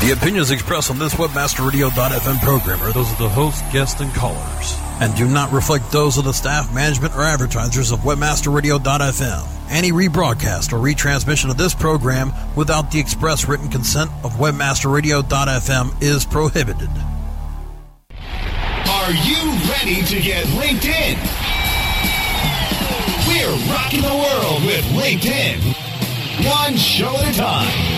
The opinions expressed on this WebmasterRadio.fm program are those of the host, guests, and callers, and do not reflect those of the staff, management, or advertisers of WebmasterRadio.fm. Any rebroadcast or retransmission of this program without the express written consent of WebmasterRadio.fm is prohibited. Are you ready to get LinkedIn? We're rocking the world with LinkedIn. One show at a time.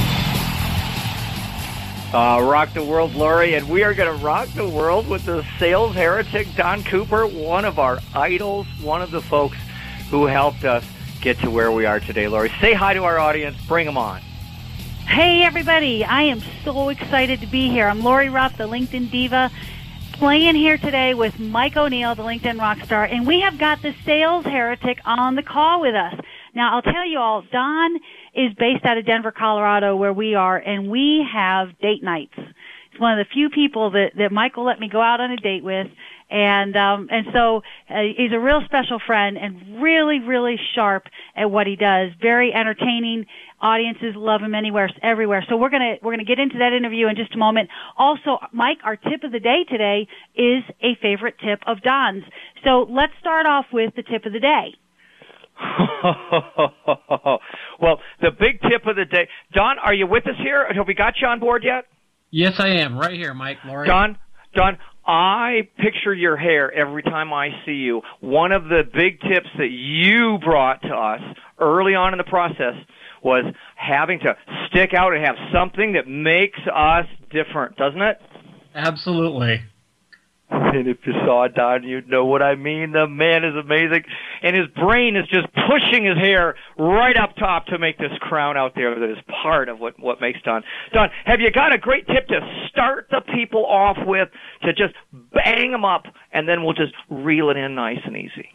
Uh, rock the world, Lori, and we are going to rock the world with the sales heretic, Don Cooper, one of our idols, one of the folks who helped us get to where we are today. Lori, say hi to our audience. Bring them on. Hey, everybody. I am so excited to be here. I'm Lori Ruff, the LinkedIn Diva, playing here today with Mike O'Neill, the LinkedIn Rockstar, and we have got the sales heretic on the call with us. Now, I'll tell you all, Don is based out of Denver, Colorado, where we are, and we have date nights. It's one of the few people that, that Michael let me go out on a date with, and um, and so uh, he's a real special friend and really, really sharp at what he does. Very entertaining. Audiences love him anywhere, everywhere. So we're gonna we're gonna get into that interview in just a moment. Also, Mike, our tip of the day today is a favorite tip of Don's. So let's start off with the tip of the day. well, the big tip of the day. Don, are you with us here? Have we got you on board yet? Yes, I am. Right here, Mike. Lori. Don, Don, I picture your hair every time I see you. One of the big tips that you brought to us early on in the process was having to stick out and have something that makes us different, doesn't it? Absolutely. And if you saw Don, you'd know what I mean. The man is amazing. And his brain is just pushing his hair right up top to make this crown out there that is part of what, what makes Don. Don, have you got a great tip to start the people off with to just bang them up and then we'll just reel it in nice and easy?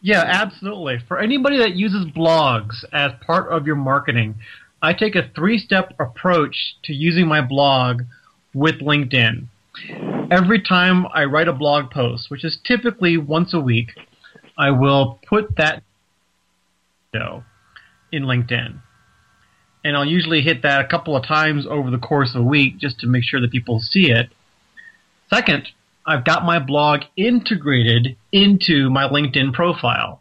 Yeah, absolutely. For anybody that uses blogs as part of your marketing, I take a three step approach to using my blog with LinkedIn every time I write a blog post, which is typically once a week, I will put that show in LinkedIn. And I'll usually hit that a couple of times over the course of a week just to make sure that people see it. Second, I've got my blog integrated into my LinkedIn profile.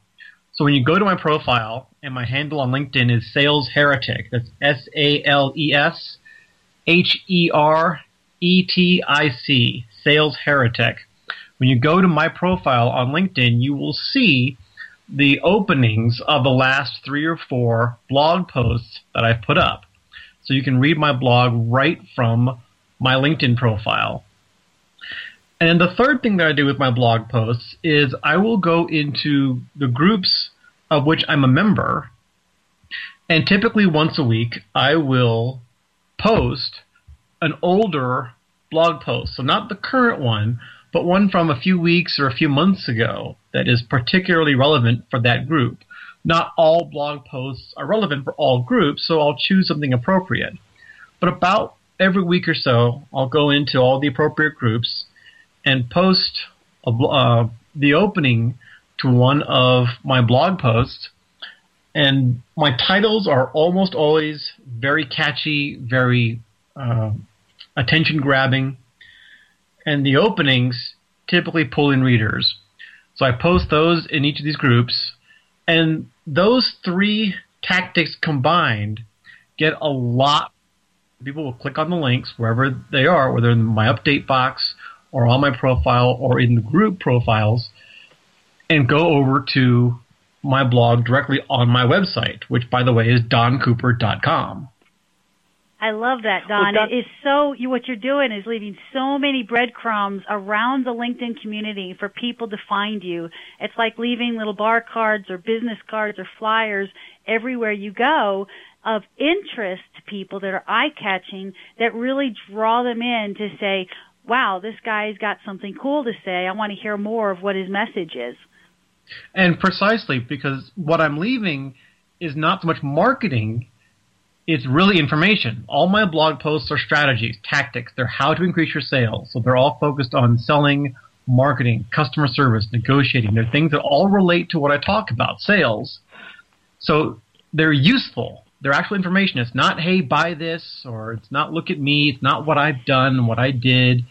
So when you go to my profile, and my handle on LinkedIn is Sales Heretic. That's S A L E S H E R E T I C, Sales Heretic. When you go to my profile on LinkedIn, you will see the openings of the last three or four blog posts that I've put up. So you can read my blog right from my LinkedIn profile. And the third thing that I do with my blog posts is I will go into the groups of which I'm a member, and typically once a week I will post an older blog post. So not the current one, but one from a few weeks or a few months ago that is particularly relevant for that group. Not all blog posts are relevant for all groups, so I'll choose something appropriate. But about every week or so, I'll go into all the appropriate groups and post a, uh, the opening to one of my blog posts. And my titles are almost always very catchy, very uh, attention grabbing, and the openings typically pull in readers. So I post those in each of these groups, and those three tactics combined get a lot. People will click on the links wherever they are, whether in my update box or on my profile or in the group profiles, and go over to my blog directly on my website, which by the way is doncooper.com. I love that, Don. Well, Don- it is so you, what you're doing is leaving so many breadcrumbs around the LinkedIn community for people to find you. It's like leaving little bar cards or business cards or flyers everywhere you go. of interest to people that are eye catching that really draw them in to say, wow, this guy's got something cool to say. I want to hear more of what his message is. And precisely because what I'm leaving is not so much marketing, it's really information. All my blog posts are strategies, tactics. They're how to increase your sales. So they're all focused on selling, marketing, customer service, negotiating. They're things that all relate to what I talk about, sales. So they're useful. They're actual information. It's not, hey, buy this, or it's not, look at me. It's not what I've done, what I did.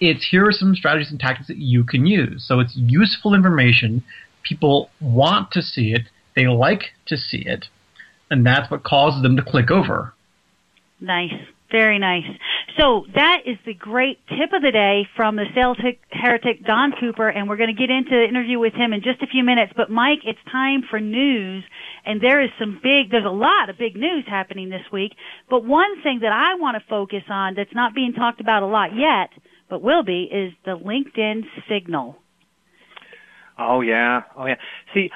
It's here are some strategies and tactics that you can use. So it's useful information. People want to see it. They like to see it. And that's what causes them to click over. Nice. Very nice. So that is the great tip of the day from the sales heretic Don Cooper, and we're going to get into the interview with him in just a few minutes. But Mike, it's time for news, and there is some big, there's a lot of big news happening this week. But one thing that I want to focus on that's not being talked about a lot yet, but will be, is the LinkedIn signal. Oh yeah, oh yeah. See,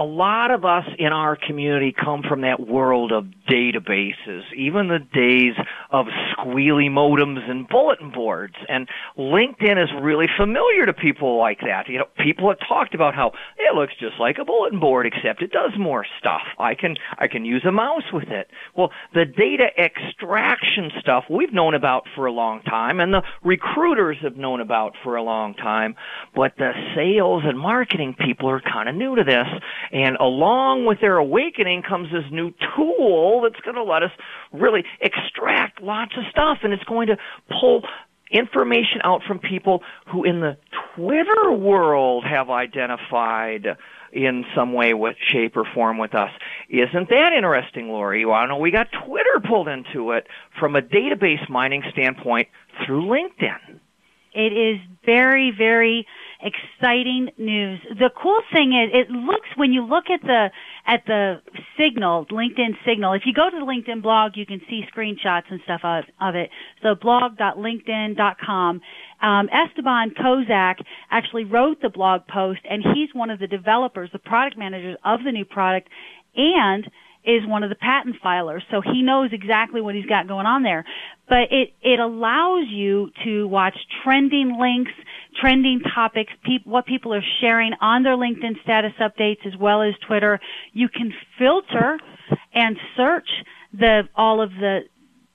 a lot of us in our community come from that world of databases, even the days of squealy modems and bulletin boards. And LinkedIn is really familiar to people like that. You know, people have talked about how it looks just like a bulletin board, except it does more stuff. I can, I can use a mouse with it. Well, the data extraction stuff we've known about for a long time and the recruiters have known about for a long time, but the sales and marketing people are kind of new to this and along with their awakening comes this new tool that's going to let us really extract lots of stuff and it's going to pull information out from people who in the Twitter world have identified in some way, what shape or form with us. Isn't that interesting, Lori? Well, I know we got Twitter pulled into it from a database mining standpoint through LinkedIn. It is very, very exciting news. The cool thing is it looks when you look at the at the signal, LinkedIn signal, if you go to the LinkedIn blog, you can see screenshots and stuff of, of it. So blog.linkedin.com. Um, Esteban Kozak actually wrote the blog post and he's one of the developers, the product managers of the new product and is one of the patent filers, so he knows exactly what he's got going on there. But it it allows you to watch trending links, trending topics, pe- what people are sharing on their LinkedIn status updates as well as Twitter. You can filter and search the all of the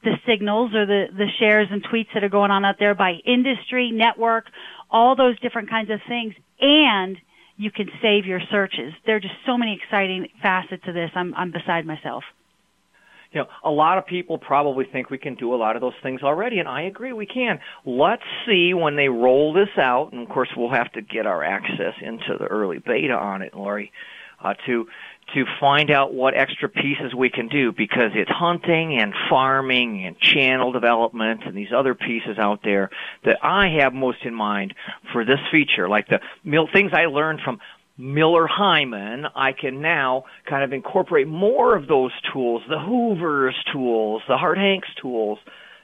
the signals or the the shares and tweets that are going on out there by industry, network, all those different kinds of things, and you can save your searches. There are just so many exciting facets of this. I'm I'm beside myself. You know, a lot of people probably think we can do a lot of those things already, and I agree we can. Let's see when they roll this out, and of course we'll have to get our access into the early beta on it, Lori, uh, to to find out what extra pieces we can do because it's hunting and farming and channel development and these other pieces out there that I have most in mind for this feature, like the things I learned from Miller Heiman, I can now kind of incorporate more of those tools, the Hoover's tools, the Harte Hanks tools,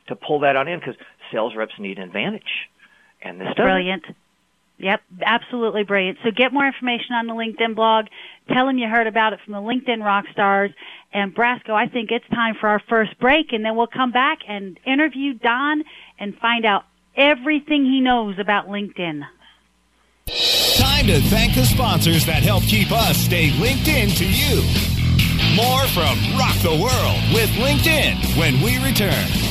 to pull that on in because sales reps need an advantage. And this Brilliant. Yep, absolutely brilliant. So get more information on the LinkedIn blog. Tell them you heard about it from the LinkedIn rock stars. And Brasco, I think it's time for our first break, and then we'll come back and interview Don and find out everything he knows about LinkedIn. Time to thank the sponsors that help keep us stay linked in to you. More from Rock the World with LinkedIn when we return.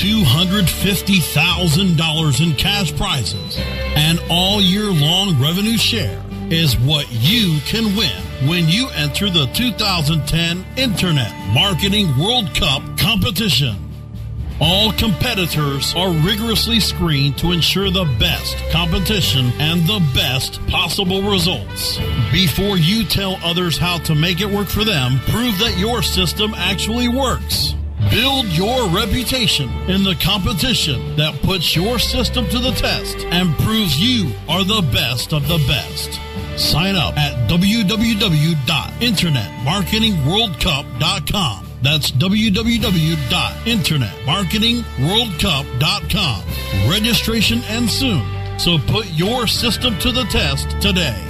$250,000 in cash prizes and all year long revenue share is what you can win when you enter the 2010 Internet Marketing World Cup competition. All competitors are rigorously screened to ensure the best competition and the best possible results. Before you tell others how to make it work for them, prove that your system actually works. Build your reputation in the competition that puts your system to the test and proves you are the best of the best. Sign up at www.internetmarketingworldcup.com. That's www.internetmarketingworldcup.com. Registration ends soon, so put your system to the test today.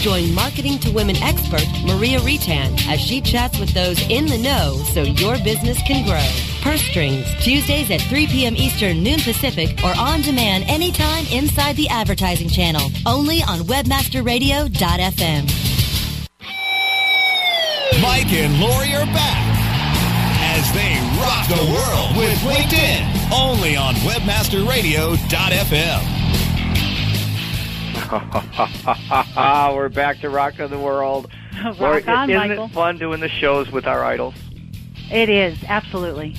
Join Marketing to Women expert Maria Retan as she chats with those in the know so your business can grow. Purse Strings, Tuesdays at 3 p.m. Eastern, noon Pacific, or on demand anytime inside the advertising channel. Only on WebmasterRadio.fm. Mike and Lori are back as they rock the world with LinkedIn. Only on WebmasterRadio.fm. We're back to Rock of the World. Rock on, isn't Michael. it fun doing the shows with our idols It is, absolutely.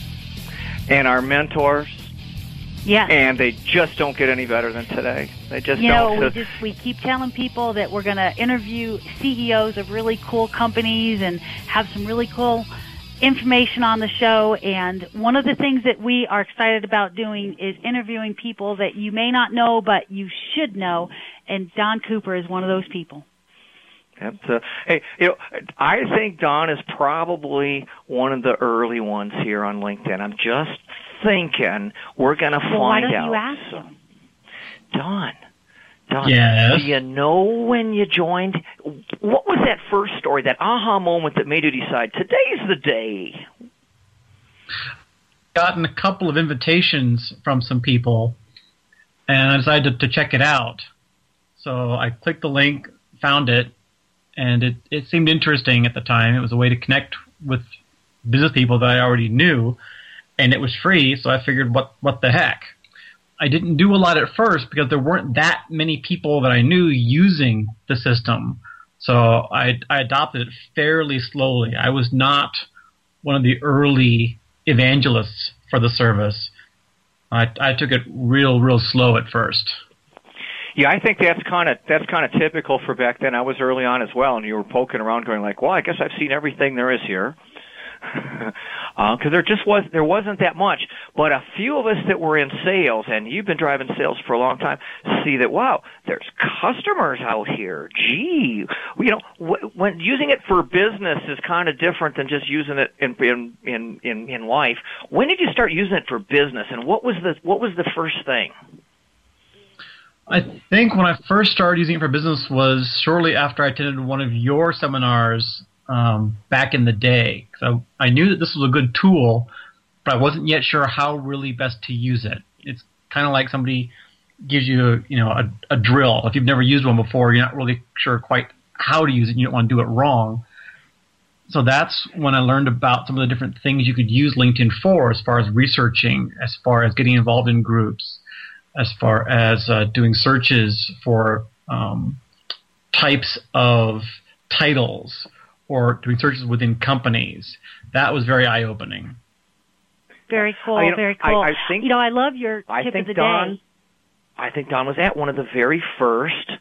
and our mentors? Yes. And they just don't get any better than today. They just you know, don't. we just we keep telling people that we're going to interview CEOs of really cool companies and have some really cool information on the show. And one of the things that we are excited about doing is interviewing people that you may not know, but you should know. And Don Cooper is one of those people. Yep, so, uh, hey, you know, I think Don is probably one of the early ones here on LinkedIn. I'm just thinking we're going to Well, why find don't out. you ask him? Don, Don, Yes? do you know when you joined? What was that first story, that aha moment that made you decide today's the day? gotten a couple of invitations from some people, and I decided to, to check it out. So I clicked the link, found it, and it, it seemed interesting at the time. It was a way to connect with business people that I already knew, and it was free, so I figured, what what the heck? I didn't do a lot at first because there weren't that many people that I knew using the system. So I, I adopted it fairly slowly. I was not one of the early evangelists for the service. I, I took it real, real slow at first. Yeah, I think that's kind of that's kind of typical for back then. I was early on as well, and you were poking around, going like, "Well, I guess I've seen everything there is here," uh, because there just was there wasn't that much. But a few of us that were in sales, and you've been driving sales for a long time, see that wow, there's customers out here. Gee, you know, wh- when using it for business is kind of different than just using it in in in in, in life. When did you start using it for business, and what was the what was the first thing? I think when I first started using it for business was shortly after I attended one of your seminars um, back in the day. So I knew that this was a good tool, but I wasn't yet sure how really best to use it. It's kind of like somebody gives you, you know, a, a drill. If you've never used one before, you're not really sure quite how to use it. You don't want to do it wrong. So that's when I learned about some of the different things you could use LinkedIn for, as far as researching, as far as getting involved in groups, as far as uh, doing searches for um, types of titles or doing searches within companies. That was very eye opening. Very cool. You know, very I- cool. I think- you know, I love your I tip think of the Don, day. I think Don was at one of the very first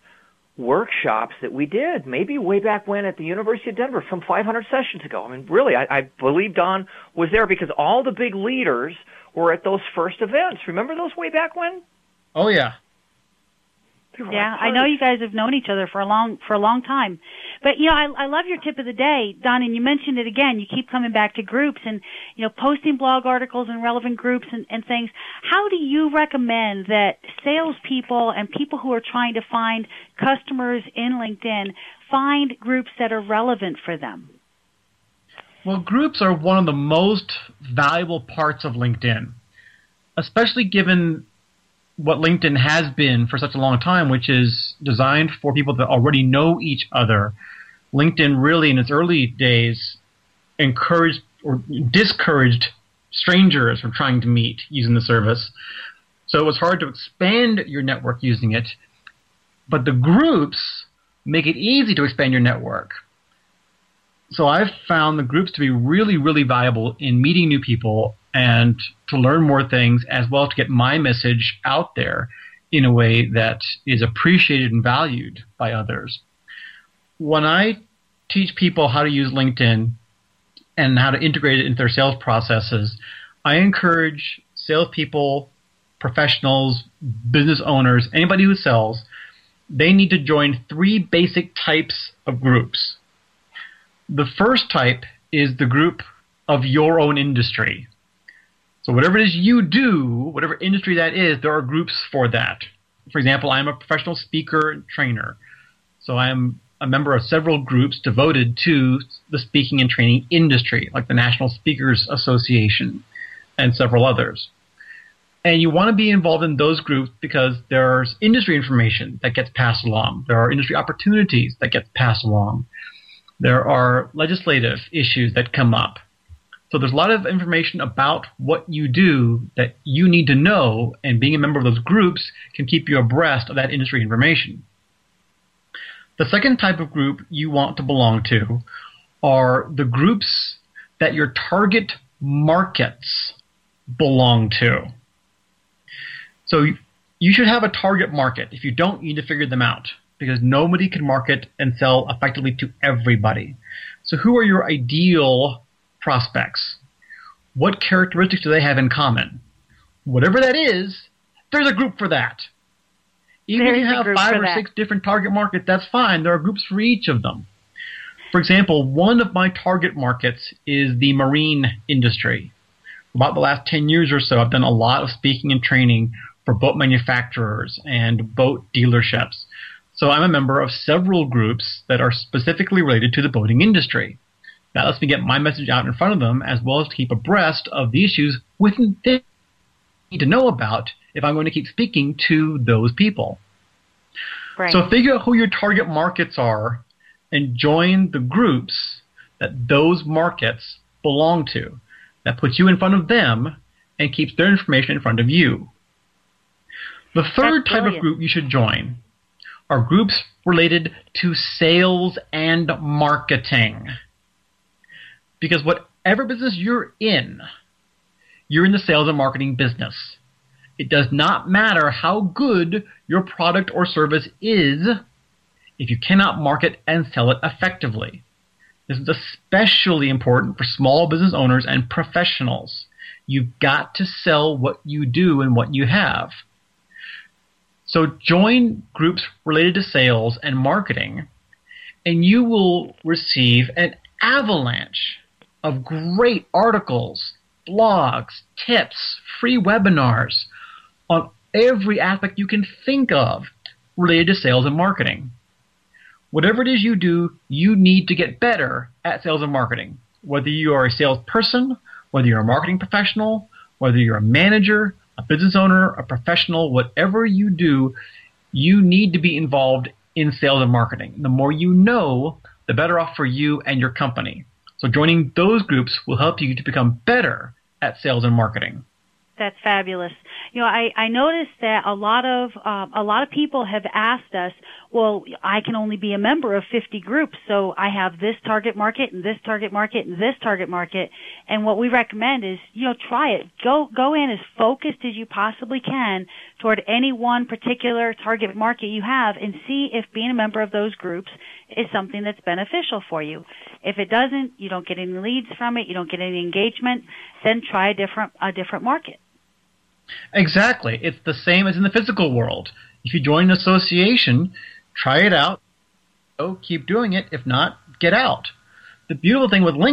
workshops that we did, maybe way back when at the University of Denver, some 500 sessions ago. I mean, really, I, I believe Don was there because all the big leaders were at those first events. Remember those way back when? Oh yeah, Yeah, I know you guys have known each other for a long for a long time. But you know, I I love your tip of the day, Don, and you mentioned it again. You keep coming back to groups and you know, posting blog articles in relevant groups and, and things. How do you recommend that salespeople and people who are trying to find customers in LinkedIn find groups that are relevant for them? Well, groups are one of the most valuable parts of LinkedIn, especially given what LinkedIn has been for such a long time, which is designed for people that already know each other. LinkedIn really, in its early days, encouraged or discouraged strangers from trying to meet using the service. So it was hard to expand your network using it. But the groups make it easy to expand your network. So I've found the groups to be really, really valuable in meeting new people and to learn more things as well as to get my message out there in a way that is appreciated and valued by others. When I teach people how to use LinkedIn and how to integrate it into their sales processes, I encourage salespeople, professionals, business owners, anybody who sells, they need to join three basic types of groups. The first type is the group of your own industry. So whatever it is you do, whatever industry that is, there are groups for that. For example, I'm a professional speaker and trainer. So I'm a member of several groups devoted to the speaking and training industry, like the National Speakers Association and several others. And you want to be involved in those groups because there's industry information that gets passed along. There are industry opportunities that get passed along. There are legislative issues that come up. So there's a lot of information about what you do that you need to know, and being a member of those groups can keep you abreast of that industry information. The second type of group you want to belong to are the groups that your target markets belong to. So you should have a target market. If you don't, you need to figure them out because nobody can market and sell effectively to everybody. So who are your ideal prospects. What characteristics do they have in common? Whatever that is, there's a group for that. Even There's if you have five or that. six different target markets, that's fine. There are groups for each of them. For example, one of my target markets is the marine industry. About the last 10 years or so, I've done a lot of speaking and training for boat manufacturers and boat dealerships. So I'm a member of several groups that are specifically related to the boating industry. That lets me get my message out in front of them as well as to keep abreast of the issues within they need to know about if I'm going to keep speaking to those people. Right. So figure out who your target markets are and join the groups that those markets belong to. That puts you in front of them and keeps their information in front of you. The third That's type of group you should join are groups related to sales and marketing. Because whatever business you're in, you're in the sales and marketing business. It does not matter how good your product or service is if you cannot market and sell it effectively. This is especially important for small business owners and professionals. You've got to sell what you do and what you have. So join groups related to sales and marketing, and you will receive an avalanche of great articles, blogs, tips, free webinars on every aspect you can think of related to sales and marketing. Whatever it is you do, you need to get better at sales and marketing. Whether you are a salesperson, whether you're a marketing professional, whether you're a manager, a business owner, a professional, whatever you do, you need to be involved in sales and marketing. The more you know, the better off for you and your company. So joining those groups will help you to become better at sales and marketing. That's fabulous. You know, I, I noticed that a lot of um, a lot of people have asked us, well, I can only be a member of 50 groups, so I have this target market and this target market and this target market. And what we recommend is, you know, try it. Go go in as focused as you possibly can toward any one particular target market you have, and see if being a member of those groups is something that's beneficial for you. If it doesn't, you don't get any leads from it, you don't get any engagement, then try a different a different market. Exactly. It's the same as in the physical world. If you join an association, try it out. Oh, keep doing it. If not, get out. The beautiful thing with LinkedIn